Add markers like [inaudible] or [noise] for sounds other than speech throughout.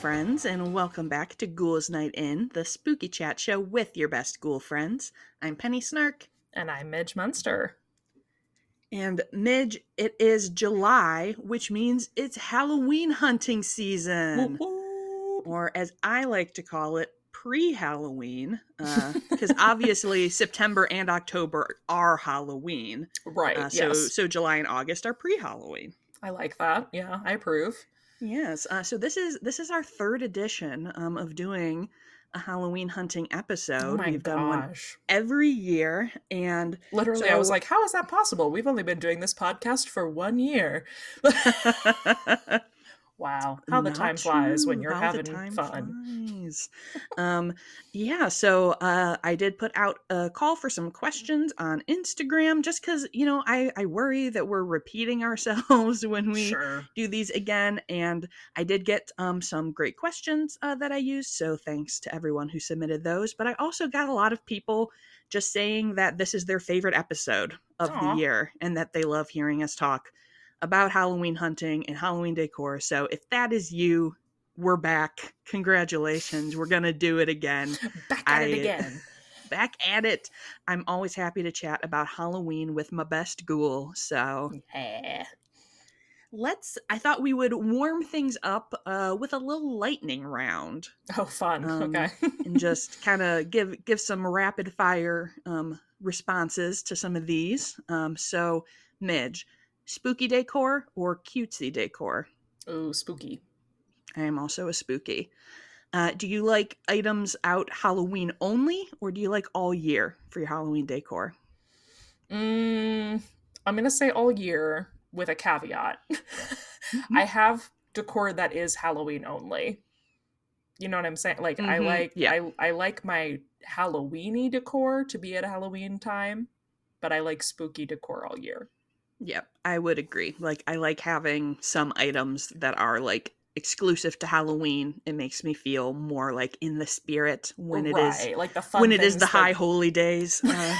friends, and welcome back to Ghouls Night In, the spooky chat show with your best ghoul friends. I'm Penny Snark. And I'm Midge Munster. And Midge, it is July, which means it's Halloween hunting season. Or as I like to call it, pre Halloween. Because [laughs] obviously, September and October are Halloween. Right. Uh, so, yes. so July and August are pre Halloween. I like that. Yeah, I approve. Yes. Uh, so this is this is our third edition um, of doing a Halloween hunting episode. oh my We've done one every year, and Literally, I was like, how is that possible? We've only been doing this podcast for one year. [laughs] [laughs] wow. How the Not time flies when you're How having fun. um, yeah. So uh, I did put out a call for some questions on Instagram, just because you know I I worry that we're repeating [laughs] ourselves when we Sure. do these again. And I did get um, some great questions uh, that I used. So thanks to everyone who submitted those. But I also got a lot of people just saying that this is their favorite episode of Aw. the year and that they love hearing us talk about Halloween hunting and Halloween decor. So if that is you, we're back. Congratulations. We're going to do it again. [laughs] Back at I- it again. [laughs] Back at it. I'm always happy to chat about Halloween with my best ghoul. So Yeah. let's i thought we would warm things up uh, with a little lightning round Oh, fun. Um, okay. [laughs] and just kind of give give some rapid fire um, responses to some of these um, so midge spooky decor or cutesy decor Oh, spooky. i am also a spooky uh, do you like items out halloween only or do you like all year for your halloween decor Mm, I'm gonna say all year with a caveat. [laughs] I have decor that is Halloween only. You know what I'm saying? Like I Mhm, like yeah. I I like my Halloweeny decor to be at Halloween time, but I like spooky decor all year. Yep, I would agree. Like I like having some items that are like exclusive to Halloween. It makes me feel more like in the spirit when it is right, like the fun when it is the high holy days. Uh,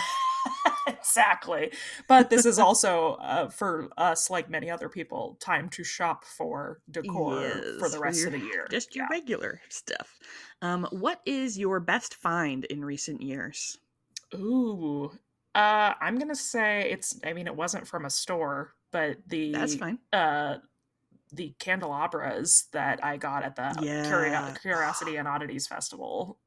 [laughs] exactly. But this is also uh, for us, like many other people, time to shop for decor for Yes, the for rest your- of the year. just your Yeah. regular stuff. Um, what is your best find in recent years? Ooh. Uh I'm gonna say it's I mean it wasn't from a store, but the That's fine. uh the candelabras that I got at the Curio- Curiosity and Oddities Festival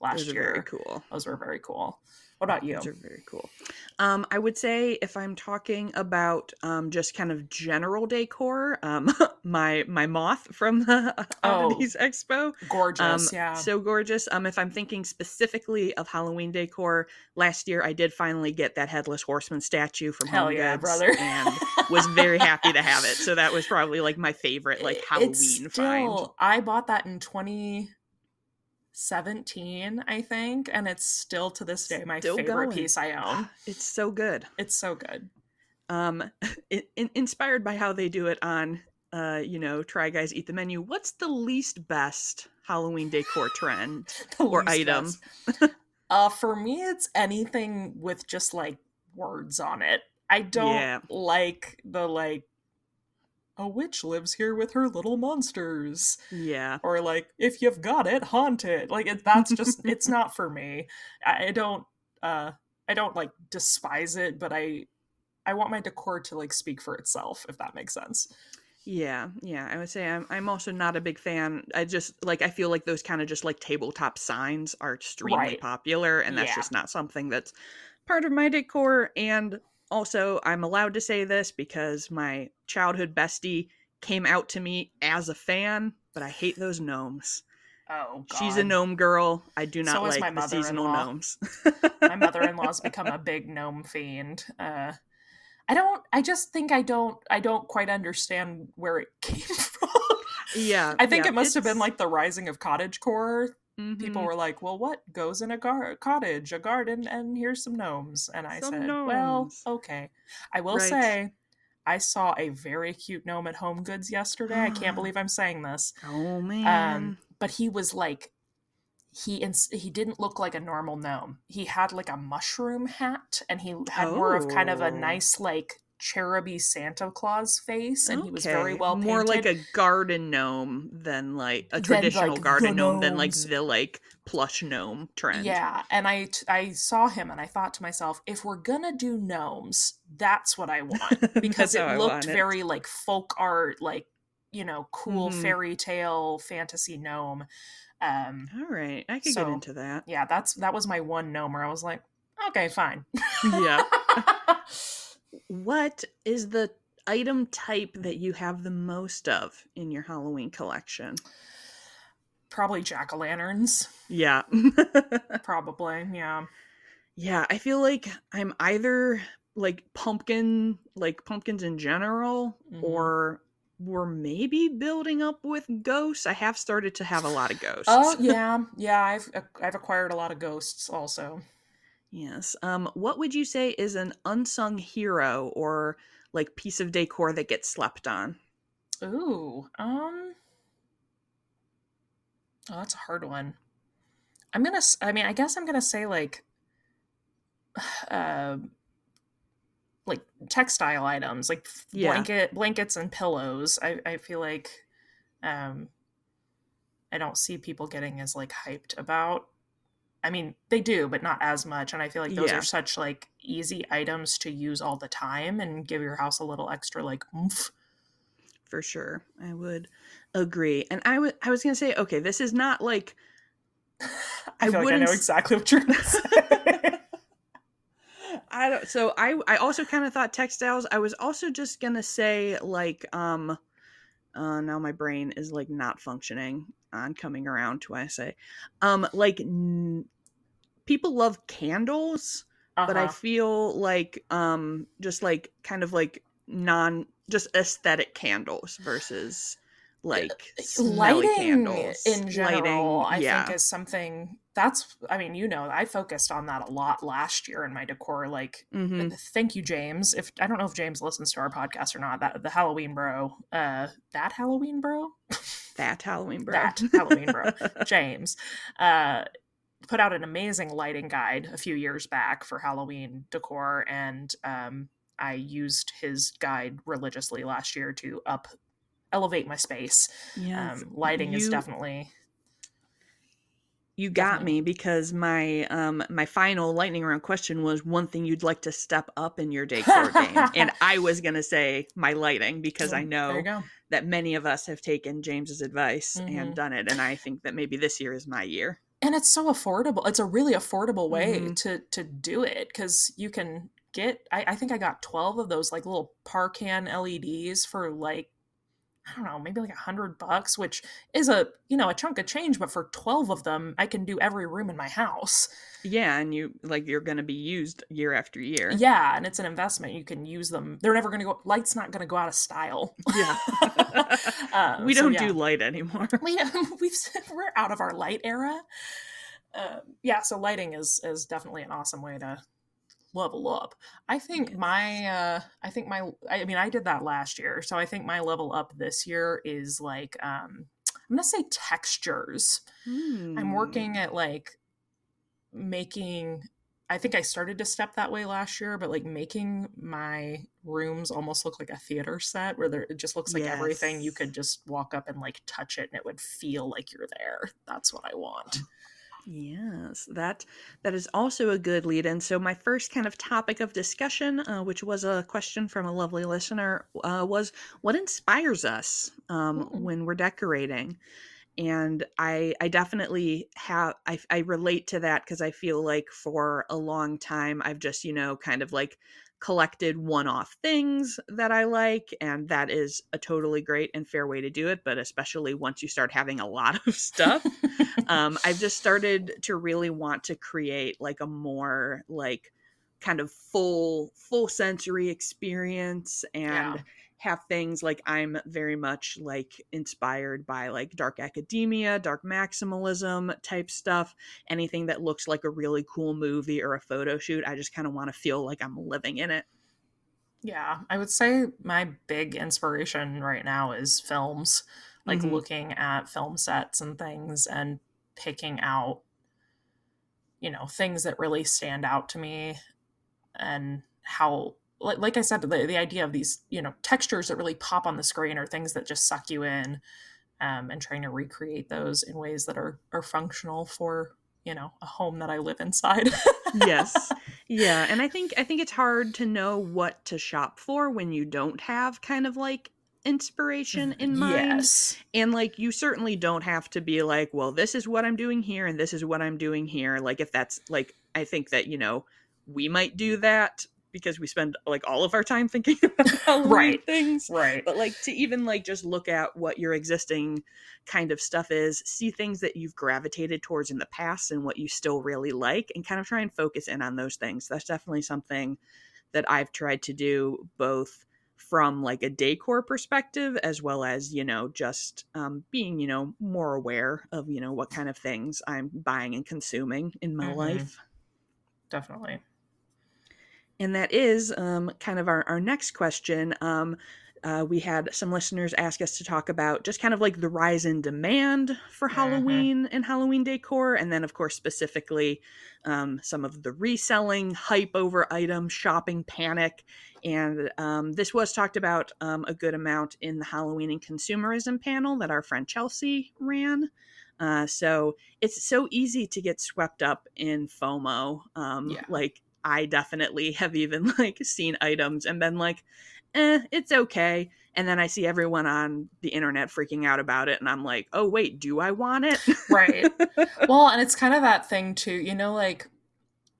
last Those year. cool. Those were very cool. What about you? Those are very cool. Um, I would say if I'm talking about um, just kind of general decor, um, [laughs] my my moth from the [laughs] Oh, Oddities Expo, Gorgeous, um, yeah. so gorgeous. Um, if I'm thinking specifically of Halloween decor, last year I did finally get that headless horseman statue from Hell Home yeah, Goods brother. and was very happy to have it. So that was probably like my [laughs] favorite like Halloween find. I bought that in 2017, I think, and it's still to this day my Still favorite going. piece I own. [gasps] It's so good. It's so good. um [laughs] in- inspired by how they do it on uh you know try guys eat the menu what's the least best halloween decor [laughs] trend [laughs] Or item. uh, for me, it's anything with just like words on it. I don't Yeah. like the like. A witch lives here with her little monsters, yeah or like if you've got it, haunt it. Like it, that's just [laughs] it's not for me. I, I don't. uh I don't like despise it, but I I want my decor to like speak for itself, if that makes sense. yeah yeah i would say i'm, I'm also not a big fan i just like i feel like those kind of just like tabletop signs are extremely Right. popular and that's Yeah. just not something that's part of my decor and also i'm allowed to say this because my childhood bestie came out to me as a fan but i hate those gnomes Oh, God. She's a gnome girl. I do not So like the seasonal gnomes. my mother-in-law's [laughs] become a big gnome fiend uh i don't i just think i don't i don't quite understand where it [laughs] came from yeah, i think yeah, it must have been like the rising of cottage core people were like well what? Goes in a gar- cottage a garden and here's some gnomes. And i Some said well okay. I will Right. say i saw a very cute gnome at home goods yesterday. I can't [gasps] believe i'm saying this. Oh man. um but he was like he ins- he didn't look like a normal gnome. He had like a mushroom hat and he had more of kind of a Oh. nice like cheruby Santa Claus face, and okay. he was very well painted. More like a garden gnome than like a traditional like garden gnome than like the like plush gnome trend. Yeah, and I I saw him and I thought to myself, if we're gonna do gnomes, that's what I want [laughs] because it looked very like folk art, like you know, cool mm-hmm. fairy tale fantasy gnome. Um, All right, I could so, get into that. Yeah, that's that was my one gnome where I was like, okay, fine. yeah. [laughs] [laughs] what is the item type that you have the most of in your Halloween collection? Probably jack o' lanterns. Yeah. [laughs] Probably, yeah. Yeah, I feel like I'm either like pumpkin, like pumpkins in general, mm-hmm. or we're maybe building up with ghosts. I have started to have a lot of ghosts. Oh [laughs] yeah, yeah. I've I've acquired a lot of ghosts also. Yes. Um, what would you say is an unsung hero or like piece of decor that gets slept on? Ooh, um, oh, that's a hard one. I'm gonna. I mean, I guess I'm gonna say like, [sighs] uh, like textile items, like yeah. blanket blankets and pillows. I I feel like, um, I don't see people getting as like hyped about I mean, they do, but not as much. And I feel like those yeah. are such like easy items to use all the time and give your house a little extra like oomph. For sure. I would agree. And I was I was gonna say, okay, this is not like [laughs] I, feel like I know exactly what you're gonna [laughs] say. I don't so I I also kind of thought textiles. I was also just gonna say like um uh now my brain is like not functioning on coming around to what I say. Um, like n- people love candles, uh-huh. but I uh-huh. feel like um, just like kind of like non just aesthetic candles versus like lighting candles. in general. Lighting, I yeah. think is something that's i mean you know i focused on that a lot last year in my decor like mm-hmm. thank you james. If i don't know if james listens to our podcast or not that the halloween bro uh that halloween bro? That halloween bro. That halloween bro. [laughs] James uh put out an amazing lighting guide a few years back for halloween decor and um i used his guide religiously last year to up elevate my space. Yeah um, lighting you... is definitely you got Definitely. me because my um my final lightning round question was one thing you'd like to step up in your decor game and [laughs] i was going to say my lighting because i know that many of us have taken james's advice mm-hmm. and done it and i think that maybe this year is my year and it's so affordable it's a really affordable way mm-hmm. to to do it because you can get I, I think i got 12 of those like little parcan leds for like I don't know, maybe like a hundred bucks, which is a you know a chunk of change, but for twelve of them, I can do every room in my house. Yeah, and you like you're going to be used year after year. Yeah, and it's an investment. You can use them. They're never going to go. Light's not going to go out of style. Yeah, [laughs] uh, we don't yeah. do light anymore. [laughs] We [laughs] we've we're out of our light era. Uh, yeah, so lighting is is definitely an awesome way to level up. I think my uh I think my I mean I did that last year. So I think my level up this year is like um I'm going to say textures. Hmm. I'm working at like making I think I started to step that way last year, but like making my rooms almost look like a theater set where there it just looks like yes. everything you could just walk up and like touch it and it would feel like you're there. That's what I want. Yes, that that is also a good lead in. So my first kind of topic of discussion, uh, which was a question from a lovely listener, uh, was what inspires us um, when we're decorating, and I I definitely have I I relate to that because I feel like for a long time I've just you know kind of like collected one off things that I like, and that is a totally great and fair way to do it. But especially once you start having a lot of stuff, um, I've just started to really want to create like a more like kind of full full sensory experience and yeah have things like I'm very much like inspired by like dark academia, dark maximalism type stuff. Anything that looks like a really cool movie or a photo shoot, I just kind of want to feel like I'm living in it. Yeah, I would say my big inspiration right now is films, like mm-hmm. looking at film sets and things and picking out, you know, things that really stand out to me and how like, like I said, the, the idea of these, you know, textures that really pop on the screen are things that just suck you in. Um, and trying to recreate those in ways that are are functional for you know a home that I live inside. [laughs] yes. Yeah, and I think I think it's hard to know what to shop for when you don't have kind of like inspiration in mind. Yes. And like you certainly don't have to be like, well, this is what I'm doing here and this is what I'm doing here. Like if that's like I think that, you know, we might do that because we spend like all of our time thinking [laughs] about Halloween Right. things. Right. But like to even like just look at what your existing kind of stuff is, see things that you've gravitated towards in the past and what you still really like, and kind of try and focus in on those things. That's definitely something that I've tried to do both from like a decor perspective as well as you know just um, being you know more aware of you know what kind of things i'm buying and consuming in my Mhm. life Definitely. And that is um, kind of our, our next question. Um, uh, we had some listeners ask us to talk about just kind of like the rise in demand for Mhm. Halloween and Halloween decor, and then, of course, specifically um, some of the reselling, hype over items, shopping panic. And um, this was talked about um, a good amount in the Halloween and consumerism panel that our friend Chelsea ran. Uh, so it's so easy to get swept up in FOMO. Um, Yeah. Like I definitely have even [laughs] like seen items and been like, eh, it's okay. And then I see everyone on the internet freaking out about it, and I'm like, oh wait, do I want it? Right. [laughs] well, and it's kind of that thing too, you know, like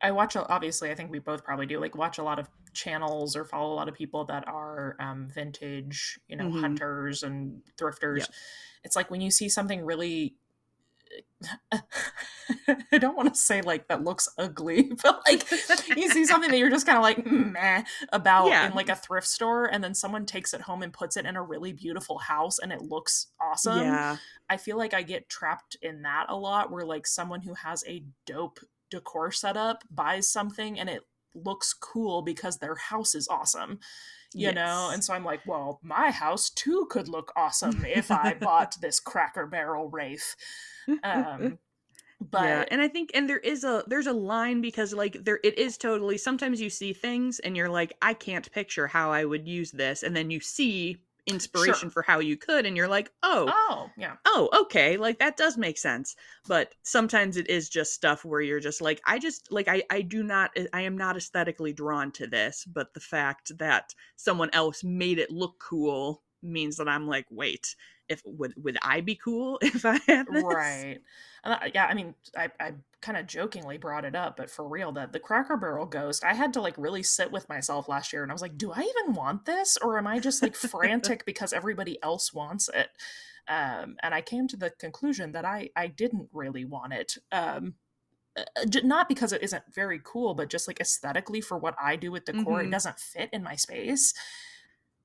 I watch obviously I think we both probably do like watch a lot of channels or follow a lot of people that are um vintage, you know, Mhm. hunters and thrifters. Yep. It's like when you see something really [laughs] I don't want to say like that looks ugly, [laughs] but like you see [laughs] something that you're just kind of like meh about Yeah. in like a thrift store and then someone takes it home and puts it in a really beautiful house and it looks awesome. yeah, I feel like I get trapped in that a lot where like someone who has a dope decor setup buys something and it looks cool because their house is awesome. You know, and so I'm like, well, my house too could look awesome if I [laughs] bought this Cracker Barrel Wraith. Um, but yeah, and I think and there is a there's a line because like there it is totally sometimes you see things and you're like I can't picture how I would use this and then you see inspiration for how you could and you're like oh oh yeah, oh okay like that does make sense. But sometimes it is just stuff where you're just like i just like i i do not i am not aesthetically drawn to this but the fact that someone else made it look cool means that i'm like wait if would would i be cool [laughs] if i had this right. And I- yeah, I mean, I, I kind of jokingly brought it up, but for real, that the Cracker Barrel Ghost, I had to like really sit with myself last year, and I was like, do I even want this, or am I just like [laughs] frantic because everybody else wants it? Um, and I came to the conclusion that I I didn't really want it. Um, uh, not because it isn't very cool, but just like aesthetically for what I do with decor, it Mhm. doesn't fit in my space.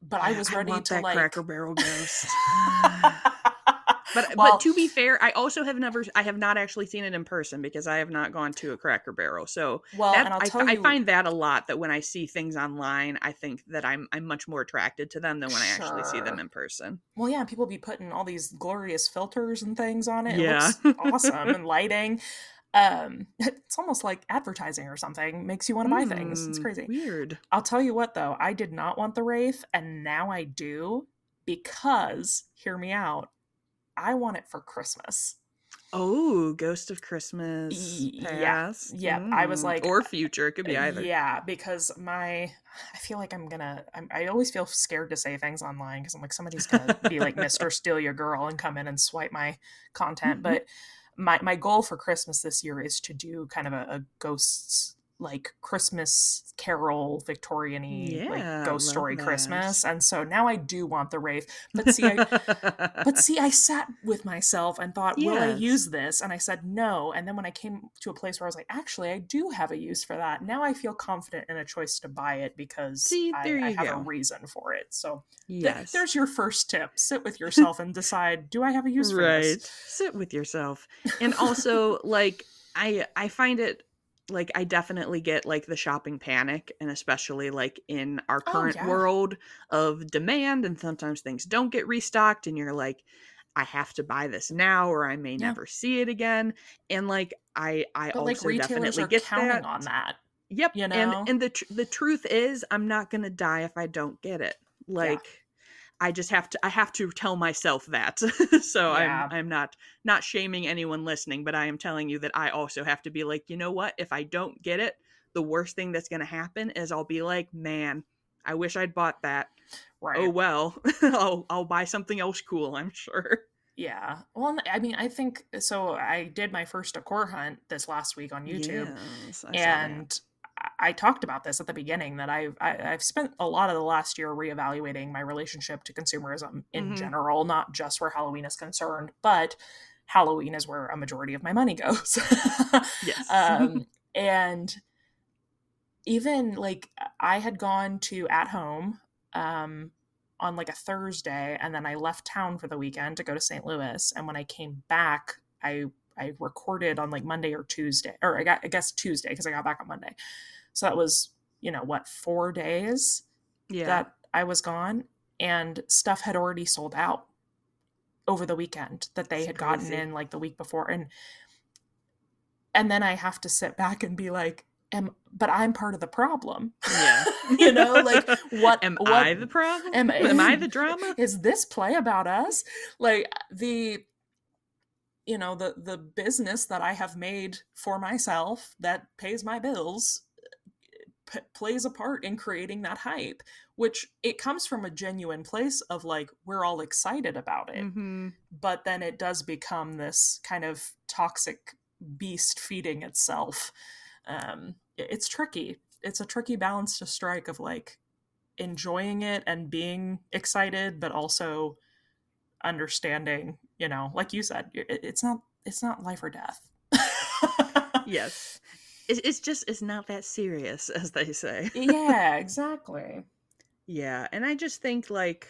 But I was ready want to that like cracker barrel ghost [laughs] but Well, but to be fair i also have never i have not actually seen it in person because i have not gone to a cracker barrel so well, that, I, tell I you, find that a lot that when I see things online, I think that I'm I'm much more attracted to them than when I actually see them in person. Well, yeah, people be putting all these glorious filters and things on it. Yeah. It looks [laughs] awesome and lighting. Um, [laughs] it's almost like advertising or something. Makes you want to buy things. It's Mm, crazy. Weird. I'll tell you what though, I did not want the Wraith, and now I do because hear me out. I want it for Christmas. Oh, Ghost of Christmas Y- yeah. Yeah, I was Mm, like- uh, or future. It could be either. Yeah, because my, I feel like I'm gonna. I'm, I always feel scared to say things online because I'm like somebody's gonna be like [laughs] Mister Steal Your Girl and come in and swipe my content. Mhm. But my my goal for Christmas this year is to do kind of a, a ghosts like Christmas Carol Victorian-y Yeah, like ghost story that. Christmas, and so now I do want the Wraith. But see, I, [laughs] but see, I sat with myself and thought, will I use this? And I said no. And then when I came to a place where I was like, actually, I do have a use for that. Now I feel confident in a choice to buy it because See, I, there I have go. a reason for it. So th- there's your first tip. Sit with yourself and decide, do I have a use for right. this? Sit with yourself. And also, like, I I find it like I definitely get like the shopping panic, and especially like in our Oh, current yeah. world of demand, and sometimes things don't get restocked, and you're like, I have to buy this now, or I may Yeah. never see it again. And like I I But also retailers definitely get counting that. on that. Yep. You know? And and the tr- the truth is I'm not going to die if I don't get it. Like I just have to I have to tell myself that. [laughs] so Yeah. I'm I'm not not shaming anyone listening, but I am telling you that I also have to be like, "You know what? If I don't get it, the worst thing that's going to happen is I'll be like, "Man, I wish I'd bought that. Oh right. Oh well. [laughs] I'll I'll buy something else cool, I'm sure." Yeah. Well, I mean, I think so. I did my first decor hunt this last week on YouTube, Yes, I saw that. and I- talked about this at the beginning that I've I, I've spent a lot of the last year reevaluating my relationship to consumerism in Mhm. general, not just where Halloween is concerned, but Halloween is where a majority of my money goes. [laughs] Yes. [laughs] um, and even like I had gone to at home um, on like a Thursday, and then I left town for the weekend to go to St. Louis. And when I came back, I I recorded on like Monday or Tuesday, or I got I guess Tuesday because I got back on Monday. So that was you know what four days yeah. that I was gone, and stuff had already sold out over the weekend that they That's had gotten in like the week before, and and then I have to sit back and be like, "Am but I'm part of the problem." Yeah. [laughs] you know, like what Am what I the problem? am, Am I the drama? [laughs] Is this play about us? Like the you know the the business that I have made for myself that pays my bills p- plays a part in creating that hype which it comes from a genuine place of like we're all excited about it. Hmm but then it does become this kind of toxic beast feeding itself. Um it's tricky. It's a tricky balance to strike of like enjoying it and being excited but also understanding you know like you said it's not it's not life or death [laughs] Yes. It's, it's just it's not that serious, [laughs] as they say. yeah [laughs] exactly Yeah, and I just think like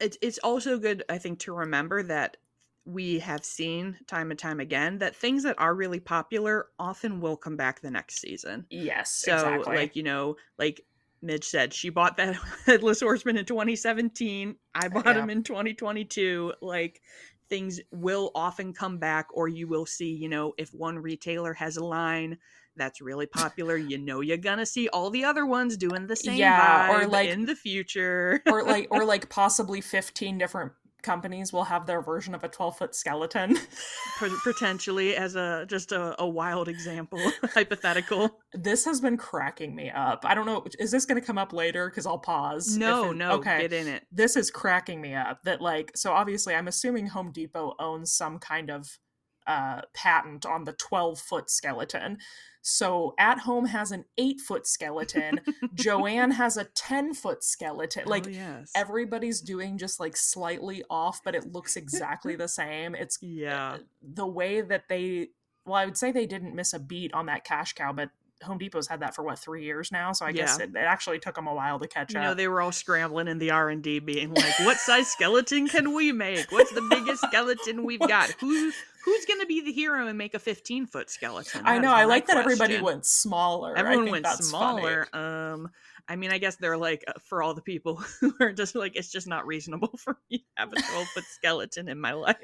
it's it's also good I think to remember that we have seen time and time again that things that are really popular often will come back the next season. yes So exactly like, you know, like Midge said, she bought that [laughs] Headless Horseman in 2017. I bought Yeah. him in 2022. Like things will often come back or you will see, you know, if one retailer has a line that's really popular, you know you're gonna see all the other ones doing the same Yeah, or like- in the future. or like or [laughs] like possibly 15 different companies will have their version of a 12 foot skeleton [laughs] potentially as a just a, a wild example [laughs] hypothetical. This has been cracking me up. I don't know is this going to come up later? Because i'll pause no it- no okay. get in it. This is cracking me up that like so obviously i'm assuming home depot owns some kind of uh patent on the 12 foot skeleton. So at home has an 8 foot skeleton. Joann [laughs] has a 10 foot skeleton like oh, yes. everybody's doing just like slightly off but it looks exactly the [laughs] same. It's yeah. the way that they well i would say they didn't miss a beat on that cash cow but home depot's had that for what three years now? So i guess it, it actually took them a while to catch you up. You know they were all scrambling in the r&d being like what size skeleton can we make? What's the biggest skeleton we've got? Who who's gonna be the hero and make a 15 foot skeleton? I know i like that everybody question. went smaller. I everyone think went that's funny. smaller um i mean i guess they're like uh, for all the people [laughs] who are just like it's just not reasonable [laughs] for me to have a 12 foot skeleton in my life.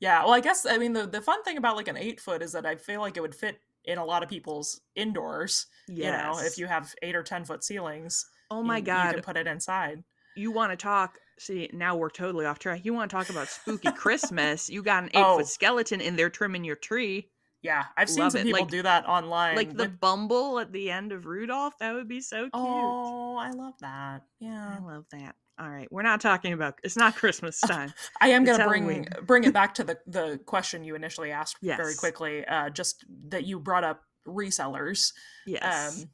Yeah well i guess i mean the, the fun thing about like an eight foot is that i feel like it would fit in a lot of people's indoors you know if you have eight or ten foot ceilings oh my you, god you can put it inside. You want to talk see now we're totally off track. You want to talk about spooky [laughs] christmas? You got an eight Oh. foot skeleton in there trimming your tree. Yeah i've seen Love some it. people Like- do that online like the with- bumble at the end of rudolph? That would be so cute. Oh i love that. Yeah. I love that all right we're not talking about it's not christmas [laughs] time I am going to bring Halloween. bring it [laughs] back to the the question you initially asked very quickly. Uh, just that you brought up resellers, yes um,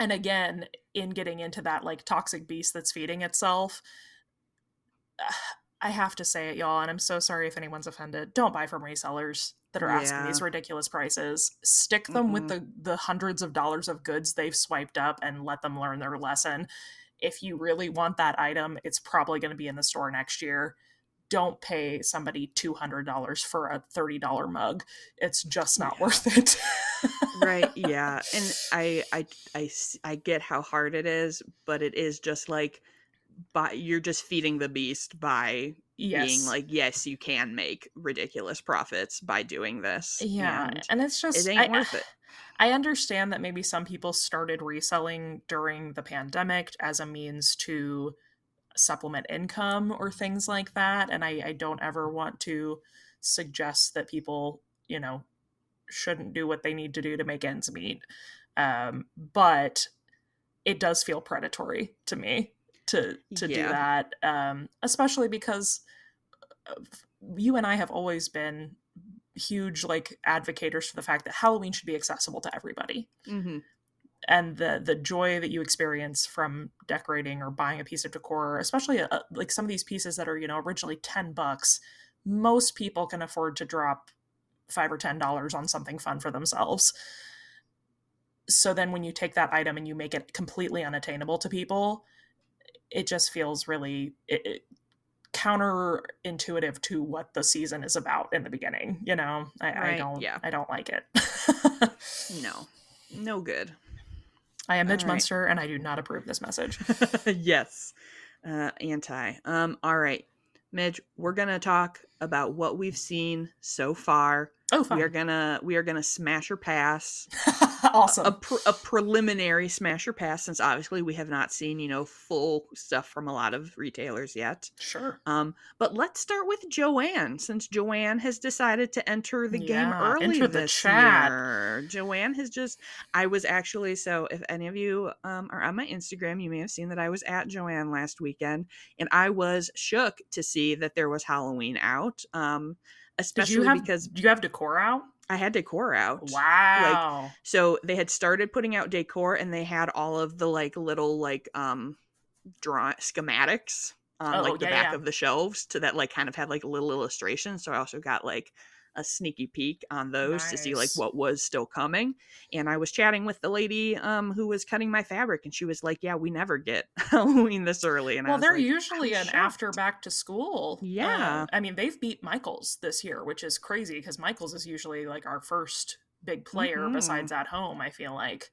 and again, in getting into that like toxic beast that's feeding itself, [sighs] I have to say it, y'all, and I'm so sorry if anyone's offended. Don't buy from resellers that are asking Yeah. these ridiculous prices. Stick them with Mm-mm. the the hundreds of dollars of goods they've swiped up and let them learn their lesson. If you really want that item, it's probably going to be in the store next year. Don't pay somebody $200 for a $30 mug. It's just not Yeah. worth it. right [laughs] yeah and I, I, I, I get how hard it is but it is just like by you're just feeding the beast by yes. being like, yes, you can make ridiculous profits by doing this. yeah, and and it's just it ain't I, worth it. I understand that maybe some people started reselling during the pandemic as a means to supplement income or things like that. And I, I don't ever want to suggest that people, you know, shouldn't do what they need to do to make ends meet. Um, but it does feel predatory to me to to do that, um, especially because uh, you and I have always been huge like advocates for the fact that Halloween should be accessible to everybody. Hmm and the the joy that you experience from decorating or buying a piece of decor especially uh like some of these pieces that are you know originally 10 bucks most people can afford to drop 5 or 10 dollars on something fun for themselves. So then when you take that item and you make it completely unattainable to people it just feels really it, it, counterintuitive to what the season is about in the beginning you know i, I don't yeah. i don't like it No, no good. i am midge right. munster and i do not approve this message [laughs] yes. Uh, anti. Um, all right. Midge, we're gonna talk about what we've seen so far. Oh fine We are gonna we are gonna smash or pass [laughs] awesome. a, pre- a preliminary smash or pass since obviously we have not seen you know full stuff from a lot of retailers yet. sure. Um, but let's start with Joann since Joann has decided to enter the game Yeah, early enter the this chat. year. Joann has just I was actually so if any of you um, are on my Instagram, you may have seen that I was at Joann last weekend and I was shook to see that there was Halloween out. Um, especially have because you have decor out? I had decor out. Wow. So they had started putting out decor and they had all of the like little like um draw schematics on Oh, like the yeah, back yeah. of the shelves to that like kind of had like little illustrations. So I also got like a sneaky peek on those to see like what was still coming. And I was chatting with the lady um who was cutting my fabric and she was like, Yeah, we never get [laughs] Halloween this early. And I well, they're like, usually "I'm an shocked." after back to school. Yeah. Uh, I mean, they've beat Michaels this year, which is crazy because Michaels is usually like our first big player Mhm. besides at home. I feel like.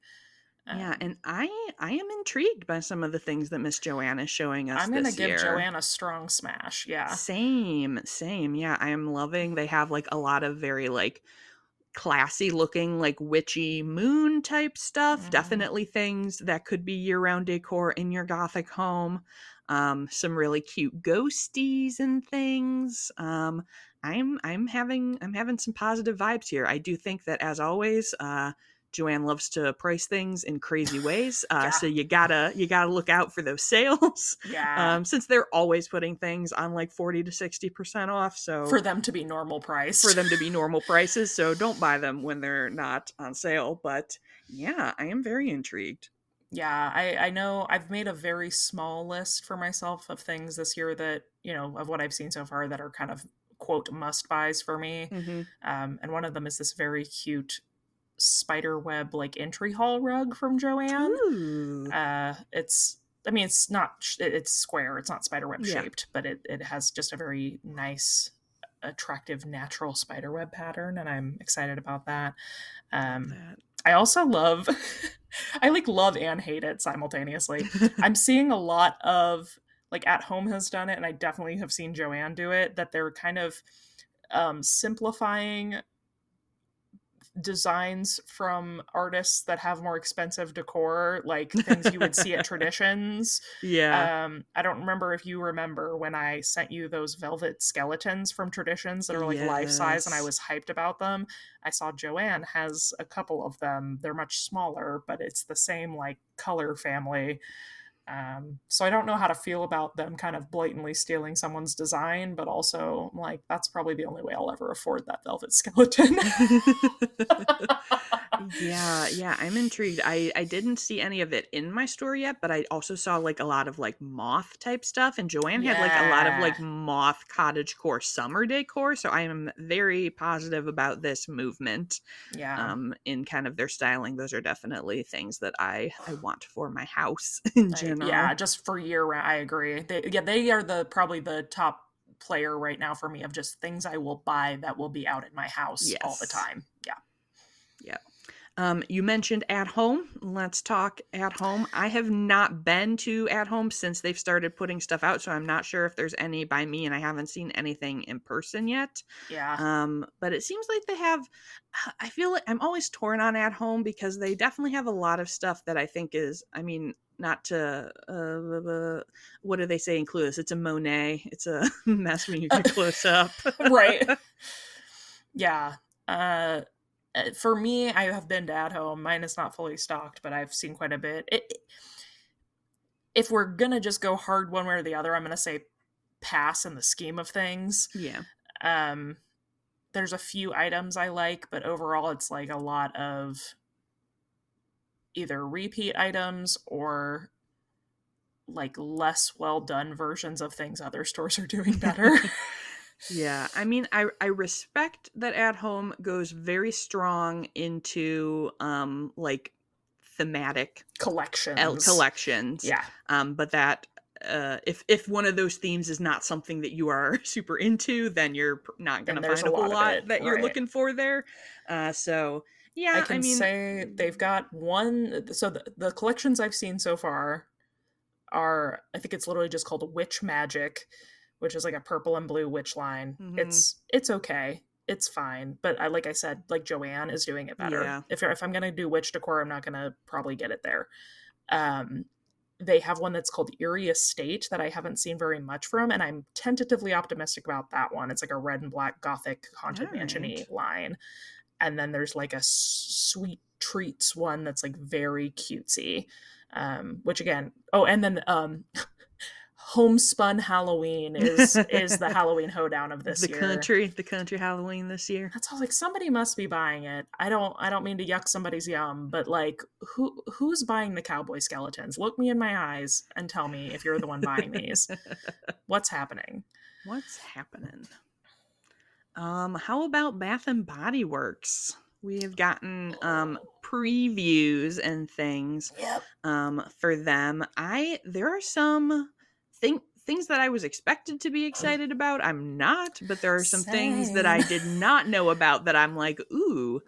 Yeah, Um, and I I am intrigued by some of the things that Miss Joann is showing us. I'm gonna give year. Joann a strong smash. Yeah. Same, same. Yeah, I am loving. They have like a lot of very like classy looking like witchy moon type stuff. Mhm. Definitely things that could be year-round decor in your gothic home. Um some really cute ghosties and things. Um I'm I'm having I'm having some positive vibes here. I do think that as always, uh Joann loves to price things in crazy ways. [laughs] Uh Yeah. so you gotta you gotta look out for those [laughs] sales Yeah. um, since they're always putting things on like 40 to 60% off. So for them to be normal price. for them to be [laughs] normal prices. So don't buy them when they're not on sale. But yeah, I am very intrigued. yeah i i know i've made a very small list for myself of things this year that you know of what i've seen so far that are kind of quote must buys for me Mm-hmm. um and one of them is this very cute spider web like entry hall rug from joann uh it's i mean it's not it's square it's not spider web Yeah. shaped but it, it has just a very nice attractive natural spider web pattern and i'm excited about that um That- I also love [laughs] I like love and hate it simultaneously. [laughs] I'm seeing a lot of like at home has done it and I definitely have seen Joann do it that they're kind of um simplifying designs from artists that have more expensive decor like things you would see at [laughs] traditions. Yeah. um i don't remember if you remember when i sent you those velvet skeletons from traditions that are like life size and i was hyped about them. I saw joann has a couple of them. They're much smaller but it's the same like color family um, so i don't know how to feel about them kind of blatantly stealing someone's design but also like that's probably the only way i'll ever afford that velvet skeleton [laughs] [laughs] yeah, yeah, I'm intrigued. I I didn't see any of it in my store yet, but I also saw like a lot of like moth type stuff and Joann had like a lot of like moth cottage core summer decor, so I am very positive about this movement. yeah. um in kind of their styling. Those are definitely things that i i want for my house [laughs] in I- general. yeah just for year round i agree. They, yeah they are the probably the top player right now for me of just things i will buy that will be out in my house all the time. yeah Um, you mentioned at home. Let's talk at home. I have not been to at home since they've started putting stuff out, so I'm not sure if there's any by me, and I haven't seen anything in person yet. Yeah. Um, but it seems like they have. [sighs] I feel like I'm always torn on at home because they definitely have a lot of stuff that I think is. I mean, not to uh, [laughs] what do they say in Clueless? It's a Monet. It's a [laughs] mess when you get [laughs] close up. right. Yeah. Uh, uh, for me, I have been to at home. Mine is not fully stocked, but I've seen quite a bit. It, if we're gonna just go hard one way or the other, I'm gonna say pass in the scheme of things. Yeah. Um, there's a few items I like, but overall, it's like a lot of either repeat items or like less well done versions of things other stores are doing better. [laughs] [laughs] yeah, I mean, I I respect that at home goes very strong into um like thematic collections. collections. Yeah. Um, but that uh, if if one of those themes is not something that you are [laughs] super into, then you're not going to find a, whole lot, that you're right. looking for there. Uh, so yeah, I can I mean, say they've got one. So the, the collections I've seen so far are, I think it's literally just called Witch Magic, which is like a purple and blue witch line. Mm-hmm. It's it's okay. It's fine, but I like I said, like Joann is doing it better. Yeah. If if I'm gonna do witch decor, I'm not gonna probably get it there. Um, they have one that's called Eerie Estate that I haven't seen very much from, and I'm tentatively optimistic about that one. It's like a red and black gothic haunted right. mansiony line, and then there's like a sweet treats one that's like very cutesy. Um, which again, oh, and then um, [laughs] homespun Halloween is is the Halloween [laughs] hoedown of this the year. country, the country Halloween this year. That's all like somebody must be buying it. I don't I don't mean to yuck somebody's yum, but like who who's buying the cowboy skeletons? Look me in my eyes and tell me if you're the one buying these. [laughs] What's happening? What's happening? Um, how about Bath and Body Works? We have gotten um previews and things yep. um for them. I there are some think things that I was expected to be excited [clears throat] about. I'm not, but there are some Same. things that I did not know about that I'm like, ooh,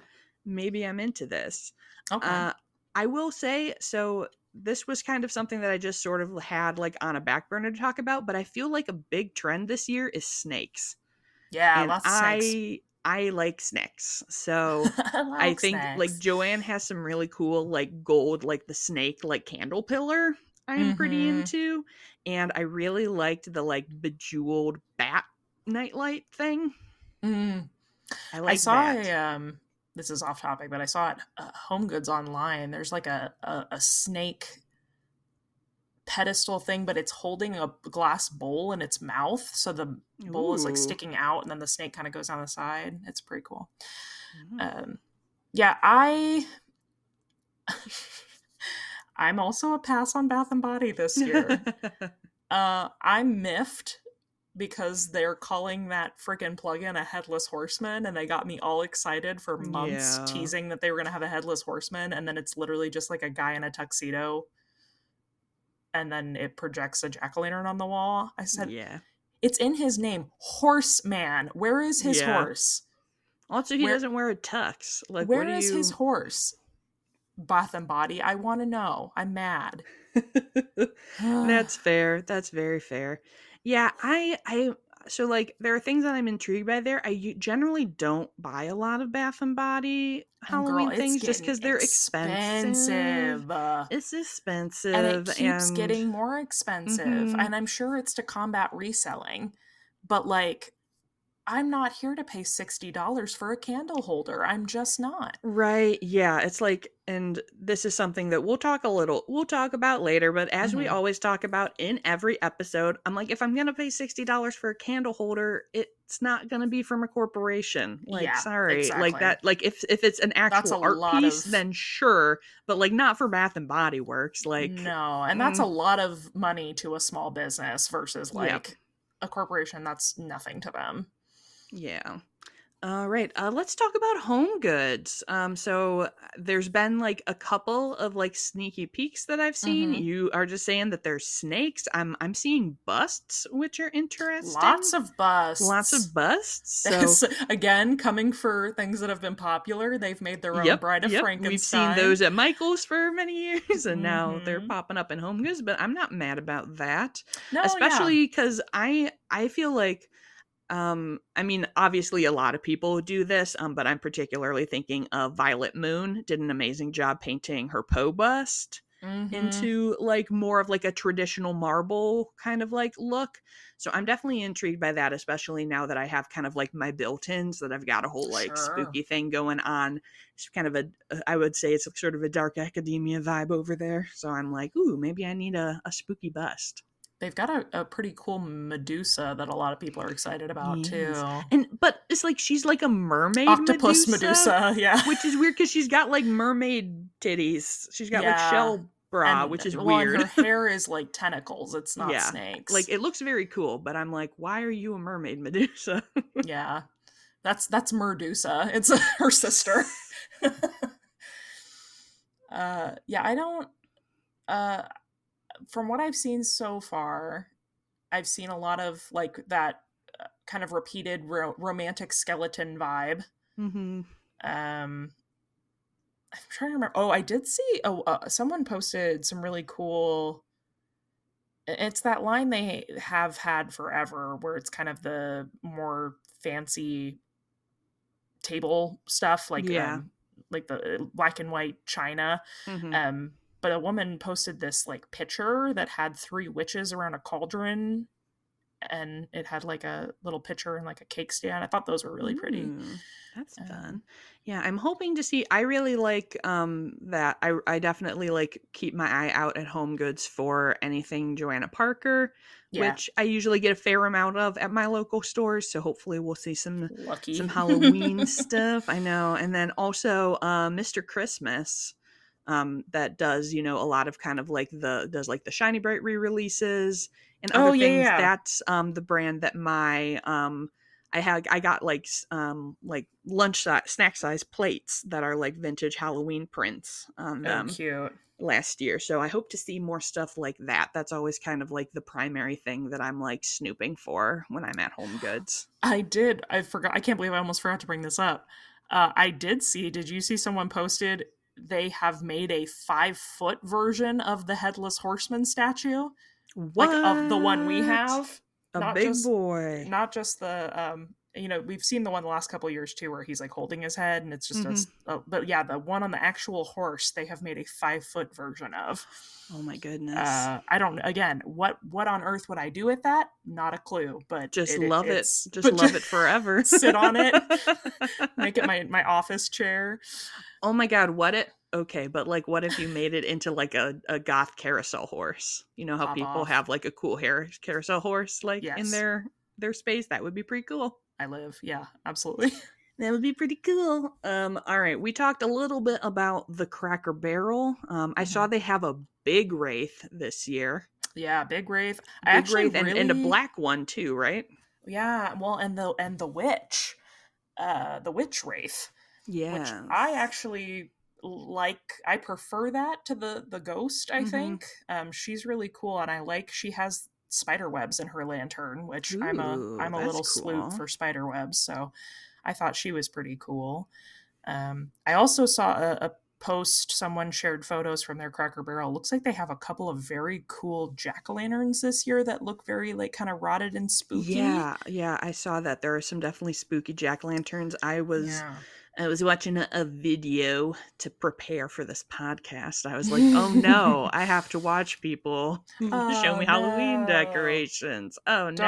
maybe I'm into this. Okay. Uh, I will say so. This was kind of something that I just sort of had like on a back burner to talk about, but I feel like a big trend this year is snakes. Yeah, and lots of I snakes. I like snakes. [laughs] So I, I like think like Joann has some really cool like gold like the snake like candle pillar I'm pretty Mhm. into and I really liked the like bejeweled bat nightlight thing. Mm. I like I saw that. a um this is off topic, but I saw it uh, Home Goods online. There's like a, a a snake pedestal thing, but it's holding a glass bowl in its mouth, so the bowl is like sticking out, and then the snake kind of goes down the side. It's pretty cool. Mm. Um, yeah, I. [laughs] I'm also a pass on Bath and Body this [laughs] year. uh, I'm miffed because they're calling that freaking plug-in a headless horseman, and they got me all excited for months, Yeah. teasing that they were gonna have a headless horseman, and then it's literally just like a guy in a tuxedo, and then it projects a jack o' lantern on the wall. I said, yeah. it's in his name, Horseman. Where is his Yeah. horse? Also, he Where- doesn't wear a tux. Like, Where what you... his horse? Bath and Body. I want to know. I'm mad. [laughs] That's fair. That's very fair. Yeah, I I so like there are things that I'm intrigued by there. i generally don't buy a lot of Bath and Body And Halloween girl, things just because they're expensive. expensive. It's expensive, and it keeps and- getting more expensive. Mhm. And I'm sure it's to combat reselling. But like, I'm not here to pay $60 for a candle holder. I'm just not. Right. Yeah. It's like, and this is something that we'll talk a little, we'll talk about later, but as we Mhm. always talk about in every episode, I'm like, if I'm going to pay $60 for a candle holder, it's not going to be from a corporation. Like, Yeah, sorry. exactly. Like that, like if, if it's an actual art piece, of- then sure, but like not for Bath and Body Works. Like, no. And that's a lot of money to a small business versus like Yep. a corporation that's nothing to them. Yeah. All right, uh, let's talk about home goods. Um, so there's been like a couple of like sneaky peeks that I've seen. Mhm. You are just saying that there's snakes. I'm I'm seeing busts, which are interesting. Lots of busts. lots of busts. [laughs] So again, coming for things that have been popular, they've made their own Yep, Bride of yep. Frankenstein. We've seen those at Michael's for many years, and now they're Mhm. popping up in Home Goods. But I'm not mad about that, No, especially because I I feel like, um, I mean, obviously a lot of people do this, um, but I'm particularly thinking of Violet Moon did an amazing job painting her Poe bust Mhm. into like more of like a traditional marble kind of like look. So I'm definitely intrigued by that, especially now that I have kind of like my built-ins that I've got a whole like Sure. spooky thing going on. It's kind of a I would say it's sort of a dark academia vibe over there. So I'm like, ooh, maybe I need a, a spooky bust. They've got a, a pretty cool Medusa that a lot of people are excited about Yes. too. And but it's like she's like a mermaid Octopus Medusa, [laughs] yeah. which is weird because she's got like mermaid titties. She's got like shell bra, And- which is well, weird. her [laughs] hair is like tentacles. It's not Yeah, snakes. like it looks very cool, but I'm like, why are you a mermaid, Medusa? [laughs] yeah, that's that's Medusa. It's her sister. uh, yeah, I don't. Uh, from what I've seen so far, I've seen a lot of like that uh, kind of repeated ro- romantic skeleton vibe. mm-hmm. um i'm trying to remember oh i did see oh uh, someone posted some really cool it's that line they have had forever where it's kind of the more fancy table stuff like Yeah. um, like the uh, black and white china Mm-hmm. um but a woman posted this like picture that had three witches around a cauldron and it had like a little pitcher and like a cake stand i thought those were really pretty Ooh, That's Um, fun. Yeah, I'm hoping to see. I really like um that. I I definitely like keep my eye out at Home Goods for anything Johanna Parker, yeah which I usually get a fair amount of at my local stores. So hopefully we'll see some lucky some Halloween [laughs] stuff. I know, and then also uh, Mr. Christmas. Um, that does you know a lot of kind of like the does like the Shiny Brite re-releases and other Oh, yeah, things yeah. that's um the brand that my um I had I got like um like lunch si- snack size plates that are like vintage Halloween prints on oh, them cute last year. So I hope to see more stuff like that. That's always kind of like the primary thing that I'm like snooping for when I'm at Home Goods. I did. I forgot. I can't believe I almost forgot to bring this up. Uh, I did see. Did you see someone posted? They have made a five foot version of the headless horseman statue, like of the one we have. A not big just- boy. Not just the um. You know, we've seen the one the last couple of years too, where he's like holding his head, and it's just a Mhm. s- a. But yeah, the one on the actual horse, they have made a five foot version of. oh my goodness. Uh, I don't. Again, what what on earth would I do with that? Not a clue. But just it- love it. it's- Just love it [laughs] forever. sit on it, [laughs] make it my my office chair. oh my god, what it okay, but like what if you made it into like a, a goth carousel horse? You know how Pop people off. have like a cool hair carousel horse like in their their space? That would be pretty cool. I live. Yeah, absolutely. [laughs] That would be pretty cool. Um, all right, we talked a little bit about the Cracker Barrel. Um, I Mm-hmm. saw they have a big wraith this year. Yeah, big wraith. Big I actually wraith and, really, and a black one too, right? Yeah, well, and the and the witch, uh, the witch wraith, Yeah. which I actually like. I prefer that to the the ghost. I Mhm. think um, she's really cool, and I like she has spider webs in her lantern, which I'm a Ooh, I'm a little cool. sloop for spider webs, so I thought she was pretty cool. Um, I also saw a, a post someone shared photos from their Cracker Barrel. Looks like they have a couple of very cool jack o' lanterns this year that look very like kind of rotted and spooky. Yeah, yeah, I saw that. There are some definitely spooky jack lanterns. I was Yeah. I was watching a, a video to prepare for this podcast. I was like, oh no, I have to [laughs] watch people [laughs] show Oh, me Halloween decorations. Oh no.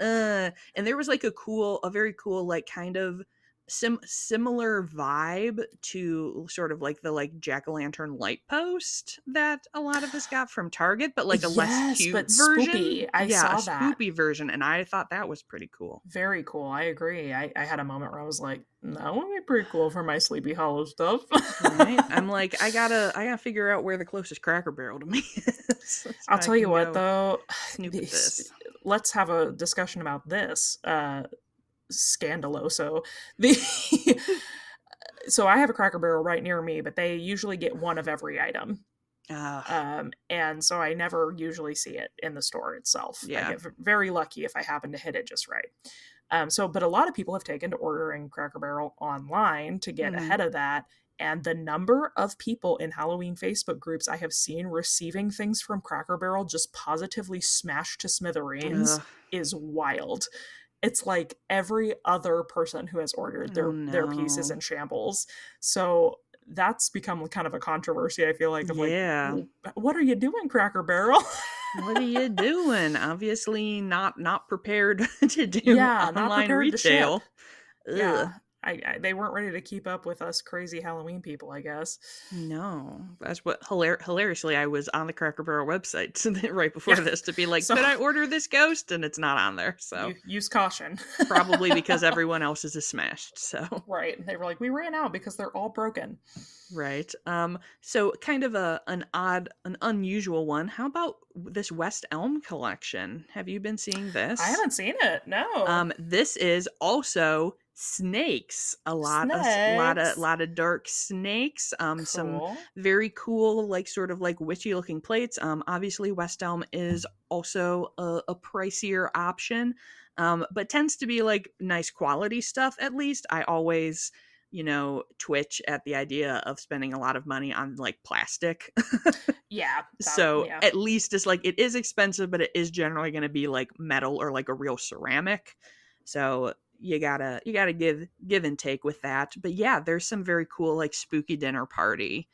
Uh and there was like a cool a very cool like kind of sim- similar vibe to sort of like the like jack-o'-lantern light post that a lot of us got from target but like a less cute but version spoopy. I yeah saw a that. spoopy version and i thought that was pretty cool Very cool. I agree. I, I had a moment where I was like, that would be pretty cool for my Sleepy Hollow stuff. right i'm [laughs] like i gotta i gotta figure out where the closest cracker barrel to me is [laughs] I'll tell you what, though. [sighs] snoop at these- this Let's have a discussion about this. Uh, scandaloso. The [laughs] so I have a Cracker Barrel right near me, but they usually get one of every item. Uh, Um, and so I never usually see it in the store itself. Yeah. I get very lucky if I happen to hit it just right. Um, so, but a lot of people have taken to ordering Cracker Barrel online to get Mhm. ahead of that. And the number of people in Halloween Facebook groups I have seen receiving things from Cracker Barrel just positively smashed to smithereens ugh. is wild. It's like every other person who has ordered their Oh, their piece is in shambles. So that's become kind of a controversy. I feel like of like, Yeah. "W- what are you doing, Cracker Barrel? what are you doing? Obviously not not prepared [laughs] to do Yeah, online prepared to ship. retail. yeah. I, I they weren't ready to keep up with us crazy Halloween people. I guess. No, that's what hilar- hilariously I was on the Cracker Barrel website [laughs] right before Yeah. this to be like, So- could I [laughs] order this ghost? And it's not on there, so use caution. [laughs] probably because everyone else's is smashed. So right. They were like, we ran out because they're all broken. right, um, so kind of a an odd, an unusual one. How about this West Elm collection? Have you been seeing this? I haven't seen it. No. Um, this is also snakes. A lot of a lot of Snakes. lot of dark snakes. Um, some very cool, like sort of like witchy looking plates. Um, obviously West Elm is also a, a pricier option, um, but tends to be like nice quality stuff. At least I always, you know, twitch at the idea of spending a lot of money on like plastic. [laughs] Yeah. that- so yeah. at least it's like it is expensive, but it is generally going to be like metal or like a real ceramic. So you gotta you gotta give give and take with that. But yeah, there's some very cool like spooky dinner party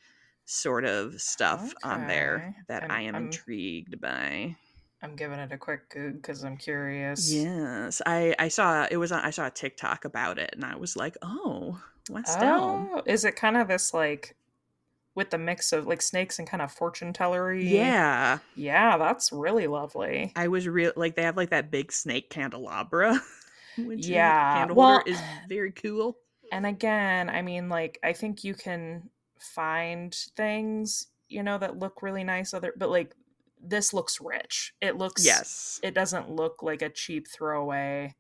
sort of stuff on there that I'm- I am I'm- intrigued by. I'm giving it a quick goog because I'm curious. Yes, I I saw it was on, I saw a TikTok about it, and I was like, oh, Elm. Oh, is it kind of this like with the mix of like snakes and kind of fortune tellery? Yeah, Yeah, that's really lovely. I was real like they have like that big snake candelabra. [laughs] which Yeah, candle well- holder is very cool. And again, I mean, like I think you can find things, you know, that look really nice other but like this looks rich. It looks Yes. it doesn't look like a cheap throwaway.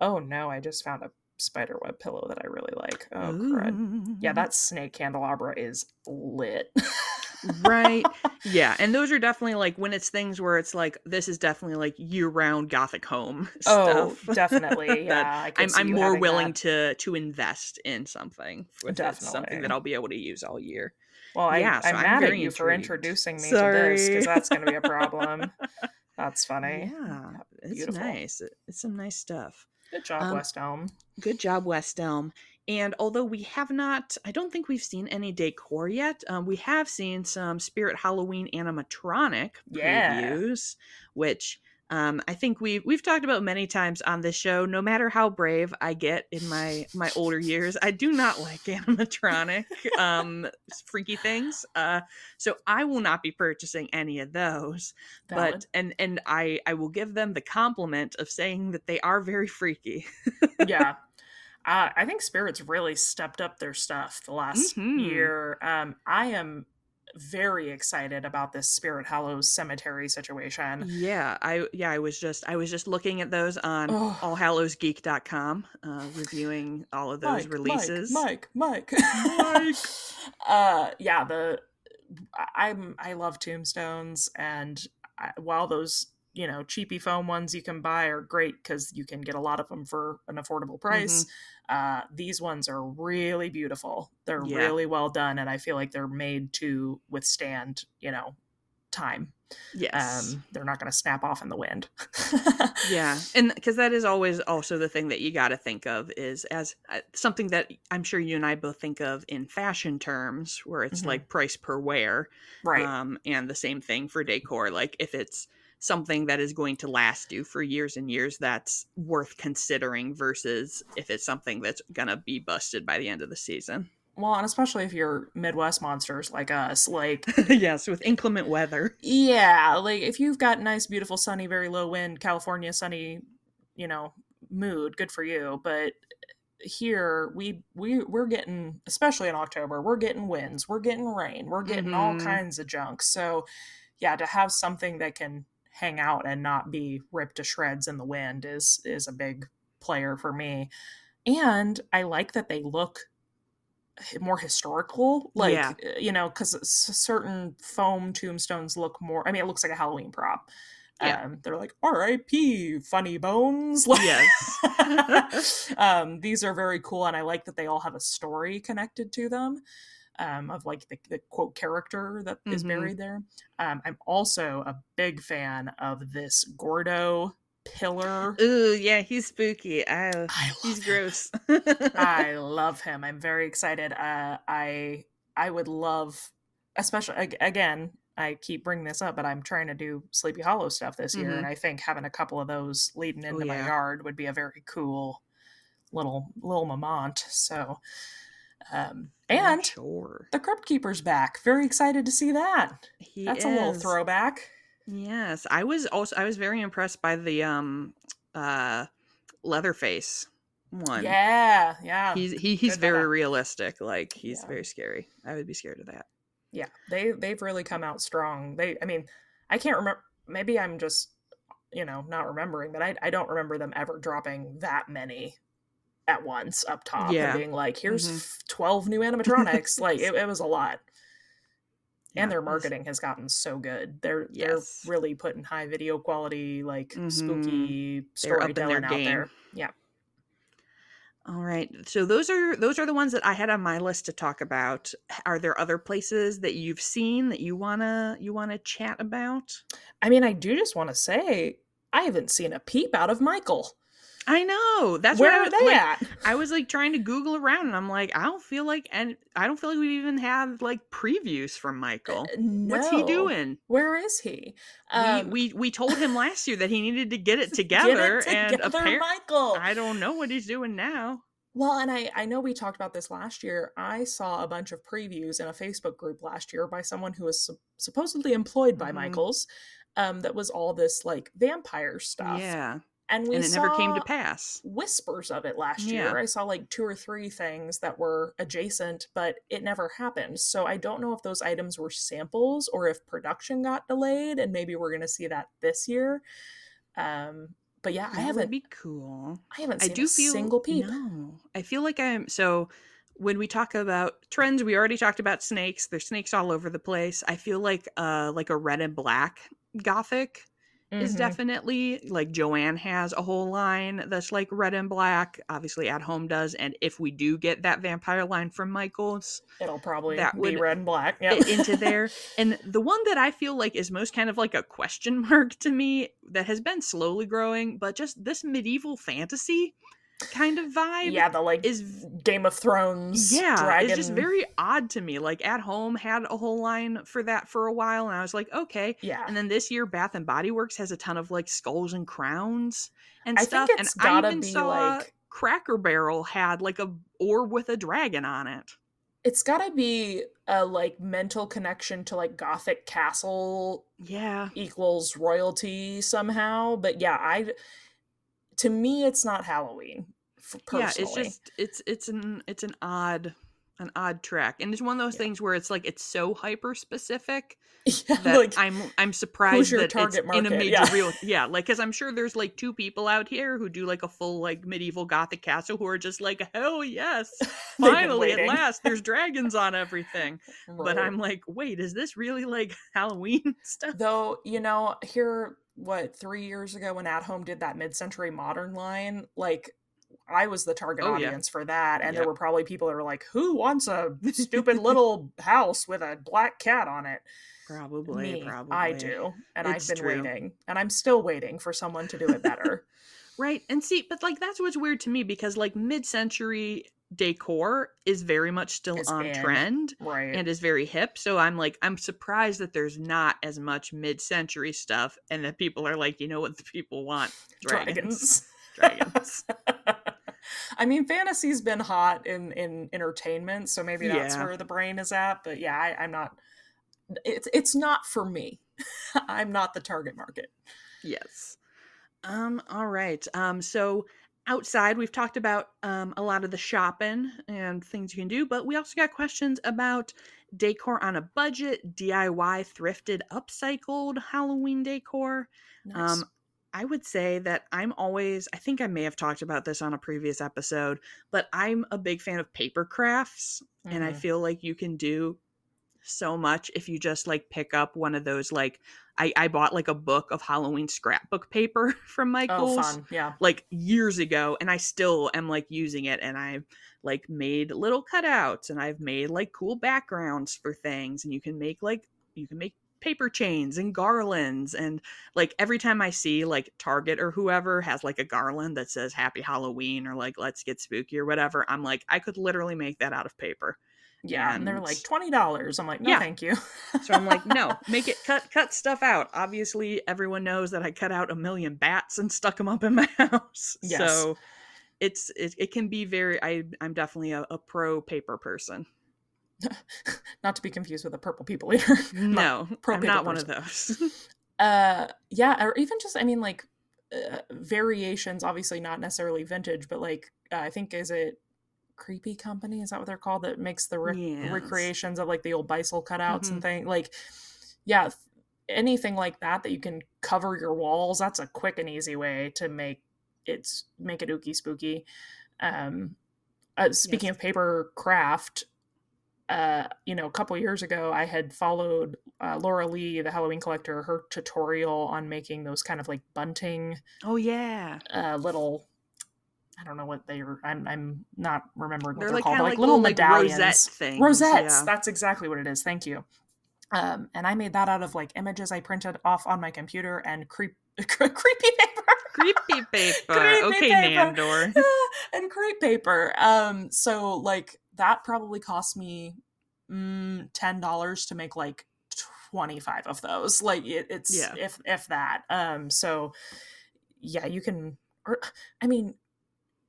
Oh no, I just found a spiderweb pillow that I really like. Oh crud. Yeah, that snake candelabra is lit. [laughs] right. Yeah, and those are definitely like when it's things where it's like this is definitely like year-round gothic home [laughs] Oh, stuff. definitely. [laughs] Yeah, I i'm, I'm more willing that. to to invest in something it, something that I'll be able to use all year. Well, I, Yeah, so I'm I'm mad at very you for introducing me to this because that's going to be a problem. [laughs] That's funny. Yeah, it's Beautiful. nice. It's some nice stuff. Good job, Um, West Elm. Good job, West Elm. And although we have not, I don't think we've seen any decor yet. Um, we have seen some Spirit Halloween animatronic Yeah. previews, which um, I think we've we've talked about many times on this show. No matter how brave I get in my my older years, I do not like [laughs] animatronic um, freaky things. Uh, so I will not be purchasing any of those but and and i i will give them the compliment of saying that they are very freaky yeah. Uh, I think Spirits really stepped up their stuff the last Mhm. year. Um, I am very excited about this Spirit Hallows cemetery situation. yeah i yeah i was just i was just looking at those on Oh. allhallowsgeek.com uh reviewing all of those Mike, releases Mike, Mike, Mike. [laughs] uh, yeah, the I- I'm I love tombstones, and I, while those you know cheapy foam ones you can buy are great because you can get a lot of them for an affordable price. Uh, these ones are really beautiful. They're Yeah. really well done, and I feel like they're made to withstand you know time. yes Um, they're not going to snap off in the wind. yeah [laughs] and because that is always also the thing that you got to think of is as uh, something that i'm sure you and i both think of in fashion terms where it's Mhm. like price per wear right. um, and the same thing for decor like if it's something that is going to last you for years and years that's worth considering versus if it's something that's gonna be busted by the end of the season well, and especially if you're Midwest monsters like us, like [laughs] yes with inclement weather Yeah, like if you've got nice, beautiful, sunny, very low wind, California sunny, you know, mood, good for you. But here we we we're getting, especially in October, we're getting winds, we're getting rain, we're getting all Mhm. kinds of junk. So yeah, to have something that can hang out and not be ripped to shreds in the wind is is a big player for me. And I like that they look more historical like Yeah. uh, you know because certain foam tombstones look more i mean it looks like a halloween prop Yeah. um they're like rip funny bones [laughs] Yes. um these are very cool and i like that they all have a story connected to them um of like the, the quote character that is Mhm. buried there um i'm also a big fan of this gordo pillar Ooh, yeah, he's spooky. I, I he's him. gross. I [laughs] love him. I'm very excited. Uh, I I would love, especially again. I keep bringing this up, but I'm trying to do Sleepy Hollow stuff this year, Mhm. and I think having a couple of those leading into my yeah. yard would be a very cool little little moment. So, um, and sure. the Crypt Keeper's back. Very excited to see that. He That's a little throwback. Yes, I was also I was very impressed by the um uh Leatherface one. Yeah, yeah, He's he, he's Good very realistic. Like he's Yeah. very scary. I would be scared of that. yeah they they've really come out strong they i mean i can't remember maybe i'm just you know not remembering but i, I don't remember them ever dropping that many at once up top Yeah. and being like here's Mhm. 12 new animatronics [laughs] like it, it was a lot Yeah, and their it was- marketing has gotten so good they're Yes. they're really putting high video quality like Mhm. spooky up storytelling out game. there yeah All right. So those are those are the ones that I had on my list to talk about. Are there other places that you've seen that you wanna you wanna chat about? i mean i do just want to say i haven't seen a peep out of michael I know. That's where what I are was, they like, at I was like trying to Google around, and I'm like, I don't feel like, and I don't feel like we even have like previews from Michael. What's he Uh, doing? Where is he? Um, we, we we told him last year that he needed to get it [laughs] get it together, and together, apparently, Michael. I don't know what he's doing now. well, and I I know we talked about this last year. I saw a bunch of previews in a Facebook group last year by someone who was sup- supposedly employed by Mhm. Michaels. Um, that was all this like vampire stuff. Yeah, and we and it saw never came to pass. whispers of it last Yeah. year. I saw like two or three things that were adjacent, but it never happened. So I don't know if those items were samples or if production got delayed, and maybe we're going to see that this year. Um, but yeah, I That would haven't. be cool. I haven't I do a feel single peep. No, I feel like I'm so. When we talk about trends, we already talked about snakes. There's snakes all over the place. I feel like uh like a red and black gothic is Mhm. definitely like Joann has a whole line that's like red and black. Obviously, at home does, and if we do get that vampire line from Michaels It'll probably that be would red and black. Yeah. i- into there, [laughs] and the one that I feel like is most kind of like a question mark to me that has been slowly growing, but just this medieval fantasy kind of vibe yeah, the like is Game of Thrones. yeah, dragon. it's just very odd to me. Like at home had a whole line for that for a while, and I was like, okay. yeah. And then this year, Bath and Body Works has a ton of like skulls and crowns and I stuff. think it's and I gotta even be saw like Cracker Barrel had like a orb with a dragon on it. it's got to be a like mental connection to like Gothic castle Yeah, equals royalty somehow. But yeah, I to me it's not Halloween. Personally. yeah. It's just it's it's an it's an odd an odd track, and it's one of those Yeah. things where it's like it's so hyper specific [laughs] yeah, that like I'm I'm surprised that it's in a major Yeah. real [laughs] yeah like because I'm sure there's like two people out here who do like a full like medieval gothic castle who are just like hell yes [laughs] finally at last there's dragons on everything but I'm like wait is this really like Halloween stuff Though, you know, here, what, three years ago when At Home did that mid century modern line, like, I was the target Oh, yeah. audience for that. And Yep. there were probably people that were like, who wants a [laughs] stupid little house with a black cat on it? probably Me, probably I do. And It's I've been true. waiting. And I'm still waiting for someone to do it better. [laughs] right and see but like that's what's weird to me because like mid-century decor is very much still Is on trend right. and is very hip. So I'm like, I'm surprised that there's not as much mid-century stuff, and that people are like, you know what, the people want dragons, dragons. [laughs] [laughs] I mean, fantasy's been hot in in entertainment, so maybe that's Yeah. where the brain is at. But yeah, I, I'm not. It's it's not for me. [laughs] I'm not the target market. yes. Um. All right. Um. So outside, we've talked about um a lot of the shopping and things you can do, but we also got questions about decor on a budget, DIY, thrifted, upcycled Halloween decor. Nice. Um, I would say that I'm always, I think I may have talked about this on a previous episode, but I'm a big fan of paper crafts. Mm-hmm. And I mm-hmm. feel like you can do so much if you just like pick up one of those like I, I bought like a book of Halloween scrapbook paper [laughs] from oh, Michaels. Oh, yeah. Like years ago, and I still am like using it and I've like made little cutouts and I've made like cool backgrounds for things and you can make like you can make paper chains and garlands and like every time I see like Target or whoever has like a garland that says happy Halloween or like let's get spooky or whatever, I'm like I could literally make that out of paper. Yeah, and, and they're like twenty dollars. I'm like, no, yeah. thank you. so I'm like, no, [laughs] make it cut cut stuff out. Obviously, everyone knows that I cut out a million bats and stuck them up in my [laughs] house. Yes. So it's it, it can be very. I I'm definitely a, a pro paper person. [laughs] not to be confused with a purple people eater. no, pro I'm not person. one of those. uh, yeah, or even just I mean like uh, variations. Obviously, not necessarily vintage, but like uh, I think is it creepy company is that what they're called that makes the yes. recreations of like the old Beistle cutouts mm-hmm. and things like yeah anything like that that you can cover your walls that's a quick and easy way to make it's make it ooky spooky um uh, speaking yes. of paper craft uh, you know, a couple years ago, I had followed uh, Laura Lee, the Halloween collector, her tutorial on making those kind of like bunting. Oh yeah, uh, little. I don't know what they are. I'm I'm not remembering what they're, they're like, called. Like, like, little, medallions, rosette things. Rosettes. Yeah. That's exactly what it is. Thank you. Um, and I made that out of like images I printed off on my computer and creep [laughs] creepy paper. creepy paper. [laughs] creepy okay, paper. Nandor. [laughs] and crepe paper. Um, so like that probably cost me mm, ten dollars to make like 25 of those like it, it's yeah. if if that um so yeah you can or i mean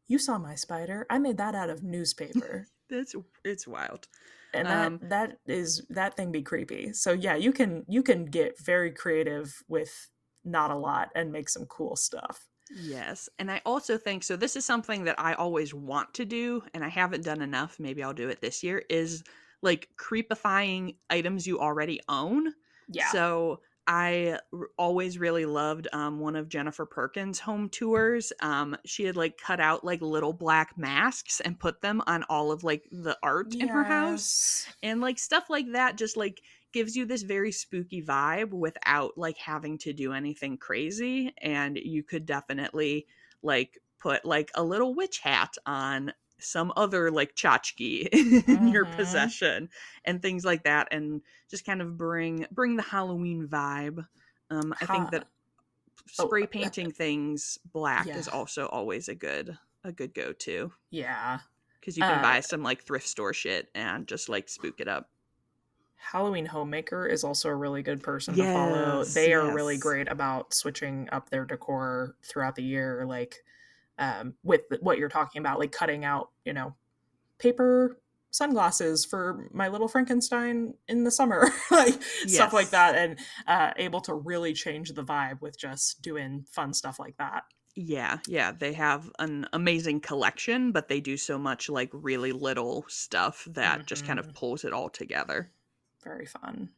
you saw my spider i made that out of newspaper [laughs] it's it's wild and um, that that is that thing be creepy so yeah you can you can get very creative with not a lot and make some cool stuff Yes. And I also think so this is something that I always want to do and I haven't done enough, maybe I'll do it this year is like creepifying items you already own. Yeah. So I r- always really loved um, one of Jennifer Perkins' home tours. Um, she had like cut out like little black masks and put them on all of like the art yes. in her house, and like stuff like that. Just like gives you this very spooky vibe without like having to do anything crazy and you could definitely like put like a little witch hat on some other like tchotchke [laughs] in mm-hmm. your possession and things like that and just kind of bring bring the halloween vibe um i think that oh, spray painting things black yeah. is also always a good a good go-to yeah because you can uh, buy some like thrift store shit and just like spook it up Halloween Homemaker is also a really good person yes, to follow. They are really great about switching up their decor throughout the year, like um, with what you're talking about, like cutting out, you know, paper sunglasses for my little Frankenstein in the summer, [laughs] like yes. stuff like that, and uh, able to really change the vibe with just doing fun stuff like that. Yeah, yeah, they have an amazing collection, but they do so much like really little stuff that mm-hmm. just kind of mm-hmm. pulls it all together very fun.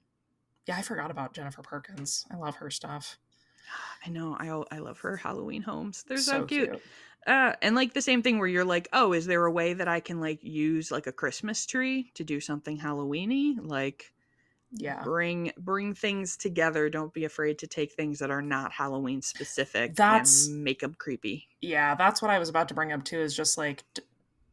Yeah, I forgot about Jennifer Perkins. I love her stuff. [gasps] I know. I I love her Halloween homes. They're so, so cute. cute. Uh, and like the same thing where you're like, oh, is there a way that I can like use like a Christmas tree to do something Halloweeny? Like, yeah, bring bring things together. Don't be afraid to take things that are not Halloween specific. That's and make them creepy. Yeah, that's what I was about to bring up too. Is just like,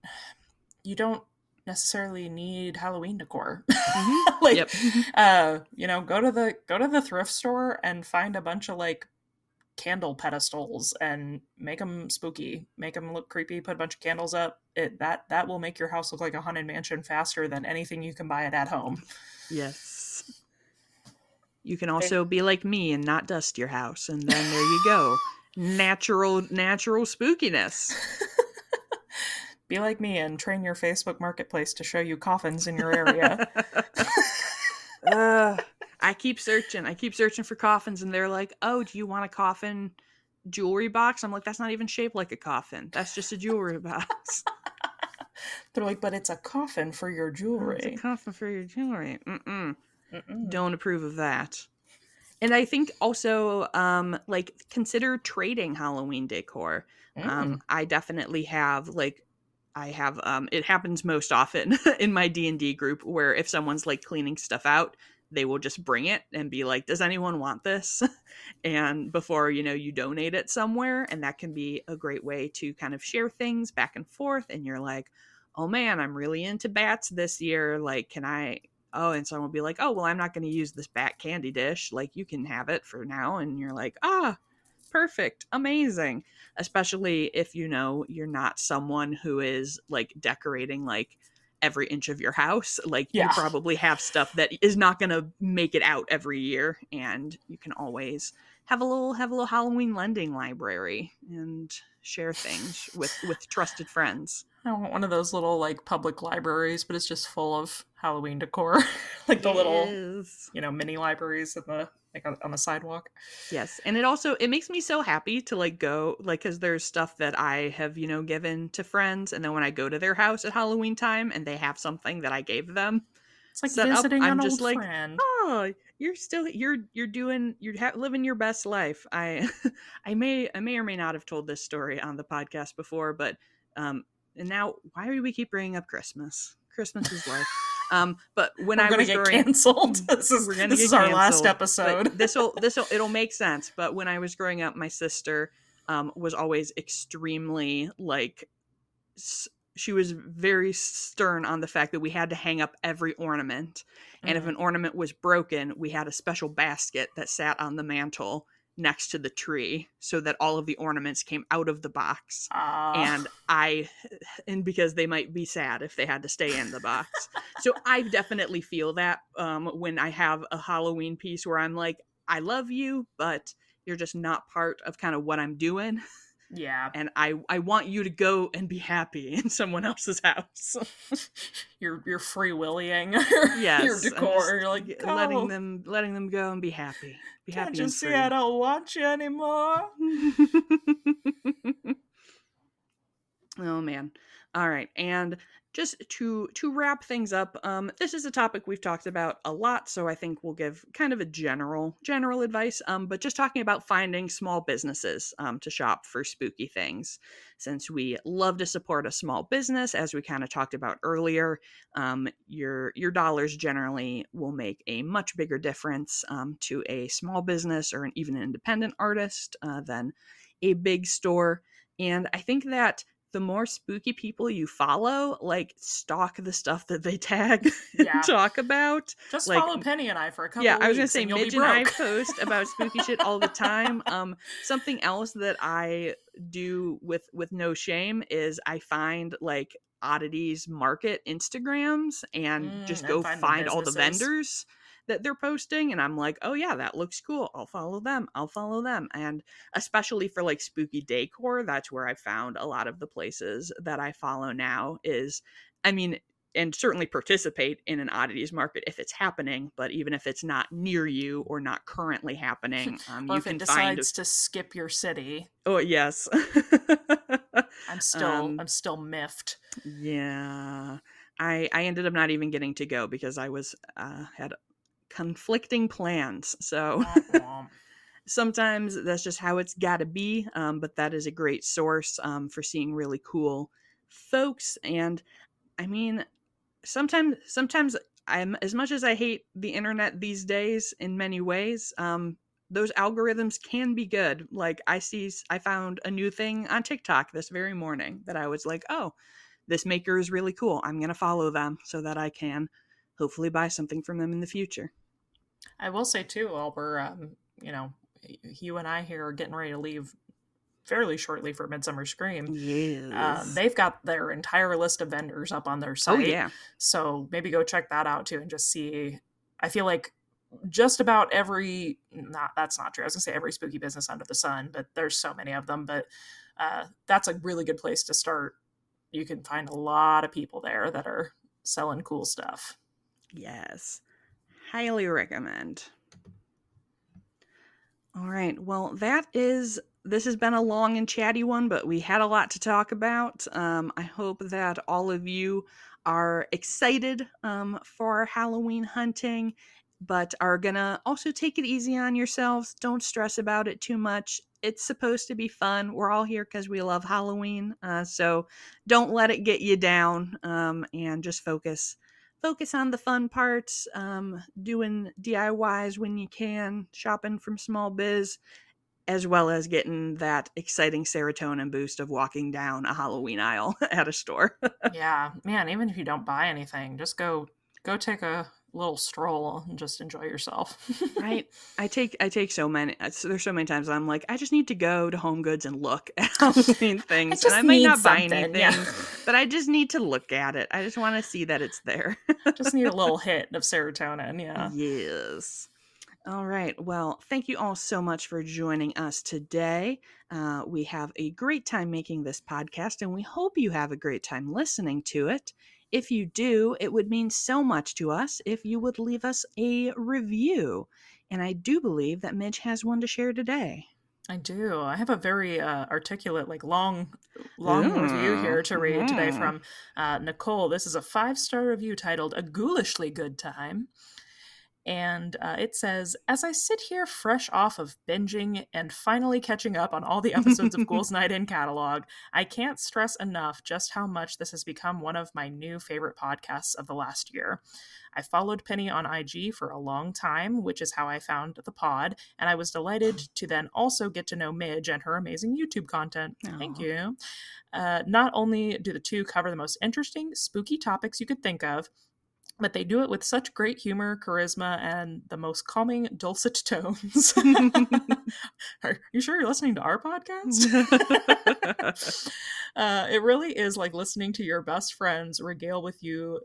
[sighs] you don't necessarily need Halloween decor. Mm-hmm. [laughs] like, yep. uh, you know, go to the go to the thrift store and find a bunch of like candle pedestals and make them spooky, make them look creepy. Put a bunch of candles up. It that that will make your house look like a haunted mansion faster than anything you can buy it at home. Yes. You can also be like me and not dust your house, and then there you go. [laughs] natural, natural spookiness. [laughs] Be like me and train your Facebook marketplace to show you coffins in your area. [laughs] uh, I keep searching. I keep searching for coffins, and they're like, "Oh, do you want a coffin jewelry box?" I'm like, "That's not even shaped like a coffin. That's just a jewelry [laughs] box." they're like, "But it's a coffin for your jewelry. It's a coffin for your jewelry." Mm-mm. Mm-mm. Don't approve of that. And I think also, um, like, consider trading Halloween decor. Mm. Um, I definitely have like I have um it happens most often [laughs] in my D&D group where if someone's like cleaning stuff out, they will just bring it and be like, "Does anyone want this?" [laughs] and before, you know, you donate it somewhere and that can be a great way to kind of share things back and forth and you're like, "Oh man, I'm really into bats this year. Like, can I Oh, and someone will be like, "Oh, well, I'm not going to use this bat candy dish. Like, you can have it for now." And you're like, "Ah, perfect, amazing." Especially if you know you're not someone who is like decorating like every inch of your house. Like Yeah. you probably have stuff that is not going to make it out every year and you can always have a little have a little Halloween lending library and share things with with trusted friends. I want one of those little like public libraries, but it's just full of Halloween decor, [laughs] like the little you know mini libraries in the like on, on the sidewalk. Yes, and it also it makes me so happy to like go like cuz there's stuff that I have, you know, given to friends and then when I go to their house at Halloween time and they have something that I gave them, It's like Set up, visiting I'm an just old like, friend. oh you're still you're you're doing you're ha- living your best life i [laughs] i may i may or may not have told this story on the podcast before but um and now why do we keep bringing up christmas christmas is life [laughs] um but when We're i gonna was get growing canceled. [laughs] This is we're this get is our last episode. [laughs] this will this will it'll make sense but when i was growing up my sister um was always extremely like s- she was very stern on the fact that we had to hang up every ornament and if Mhm. an ornament was broken, we had a special basket that sat on the mantle next to the tree so that all of the ornaments came out of the box. And I, and because they might be sad if they had to stay in the box. so I definitely feel that um, when I have a Halloween piece where I'm like, I love you, but you're just not part of kind of what I'm doing. Yeah, And I, I want you to go and be happy in someone else's house. [laughs] you're you're free willing. [laughs] yes your decor. You're like go. letting them letting them go and be happy be Can't happy you see free. I don't want you anymore? [laughs] oh man all right and just to to wrap things up um this is a topic we've talked about a lot so i think we'll give kind of a general general advice um but just talking about finding small businesses um to shop for spooky things. Since we love to support a small business as we kind of talked about earlier um your your dollars generally will make a much bigger difference um, to a small business or an, even an independent artist uh, than a big store. And i think that the more spooky people you follow, like stalk the stuff that they [laughs] tag Yeah. and talk about. Just Like, follow Penny and I for a couple. yeah, I was gonna say and Midge and I post about spooky shit all the time. Um, something else that I do with with no shame is I find like oddities market Instagrams and Mm, just go find all the vendors that they're posting and I'm like, "Oh yeah, that looks cool. I'll follow them. I'll follow them." And especially for like spooky decor, that's where I found a lot of the places that I follow now is I mean, and certainly participate in an oddities market if it's happening, but even if it's not near you or not currently happening, [laughs] um, or you if can it find to skip your city, Oh yes. I'm [laughs] still Um, I'm still miffed. yeah. I I ended up not even getting to go because I was uh had conflicting plans. So [laughs] sometimes that's just how it's got to be. Um, but that is a great source um, for seeing really cool folks. And I mean, sometimes, sometimes I'm as much as I hate the internet these days in many ways. Um, those algorithms can be good. Like I see, I found a new thing on TikTok this very morning that I was like, oh, this maker is really cool. I'm gonna follow them so that I can hopefully buy something from them in the future. I will say too, while we're um, you know, you and I here are getting ready to leave fairly shortly for Midsummer Scream. Yes. Uh, they've got their entire list of vendors up on their site. oh site. yeah. So maybe go check that out too and just see. I feel like just about every not that's not true. I was gonna say every spooky business under the sun, but there's so many of them. But uh, that's a really good place to start. You can find a lot of people there that are selling cool stuff. Yes. Highly recommend. All right. Well, that is this has been a long and chatty one, but we had a lot to talk about. Um, I hope that all of you are excited um, for Halloween hunting. but are gonna also take it easy on yourselves. Don't stress about it too much. It's supposed to be fun. We're all here because we love Halloween. Uh, so don't let it get you down um, and just focus focus on the fun parts, um, doing DIYs when you can, shopping from small biz, as well as getting that exciting serotonin boost of walking down a Halloween aisle [laughs] at a store. [laughs] yeah, man, even if you don't buy anything, just go go take a little stroll and just enjoy yourself. [laughs] right. I take I take so many uh, there's so many times I'm like I just need to go to Home Goods and look [laughs] at [laughs] Halloween things. I and I might not buy anything, yeah. but I just need to look at it. I just want to see that it's there. just need a little hit of serotonin, yeah. Yes. All right. Well, thank you all so much for joining us today. Uh, we have a great time making this podcast, and we hope you have a great time listening to it. If you do, it would mean so much to us if you would leave us a review. And I do believe that Midge has one to share today. I do. I have a very uh, articulate, like long, long mm, review here to read mm. today from uh, Nicole. This is a five star review titled "A Ghoulishly Good Time." And uh, it says, As I sit here fresh off of binging and finally catching up on all the episodes of Ghouls [laughs] Night In catalog, I can't stress enough just how much this has become one of my new favorite podcasts of the last year. I followed Penny on IG for a long time, which is how I found the pod, and I was delighted to then also get to know Midge and her amazing YouTube content. Aww. Thank you. Uh, not only do the two cover the most interesting, spooky topics you could think of, but they do it with such great humor, charisma, and the most calming, dulcet [laughs] tones. [laughs] Are you sure you're listening to our podcast? [laughs] uh, it really is like listening to your best friends regale with you.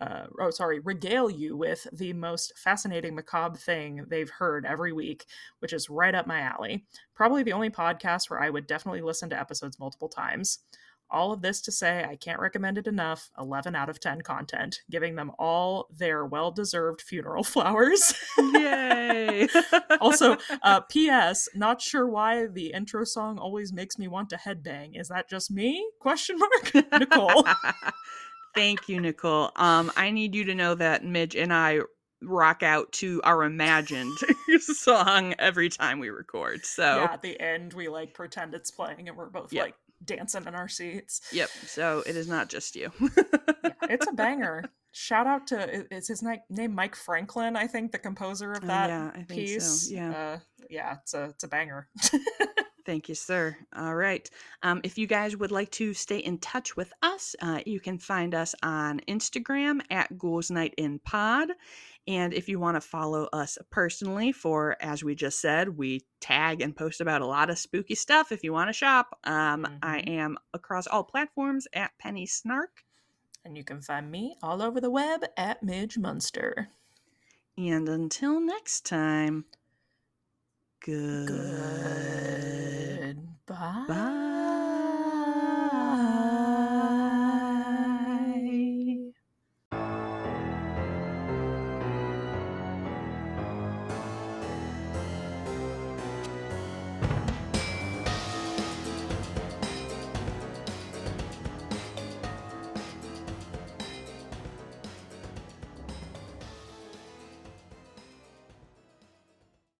Uh, oh, sorry, regale you with the most fascinating macabre thing they've heard every week, which is right up my alley. Probably the only podcast where I would definitely listen to episodes multiple times. All of this to say, I can't recommend it enough. 11 out of 10 content, giving them all their well deserved funeral [laughs] flowers. Yay! [laughs] also, [laughs] uh, P.S. Not sure why the intro song always makes me want to headbang. Is that just me? Question mark. Nicole. Thank you, Nicole. Um, I need you to know that Midge and I rock out to our imagined song every time we record. So yeah, at the end we like pretend it's playing and we're both yep. like dancing in our seats. Yep. So it is not just you. [laughs] yeah, it's a banger. Shout out to is his name Mike Franklin? I think the composer of oh, that uh, yeah, piece. So. Yeah, uh, yeah, it's a it's a banger. [laughs] Thank you, sir. All right. Um, if you guys would like to stay in touch with us, uh, you can find us on Instagram at Ghouls Night in Pod. And if you want to follow us personally, for as we just said, we tag and post about a lot of spooky stuff. If you want to shop, um, mm-hmm. I am across all platforms at Penny Snark. And you can find me all over the web at Midge Munster. And until next time, good. Goodbye. Bye.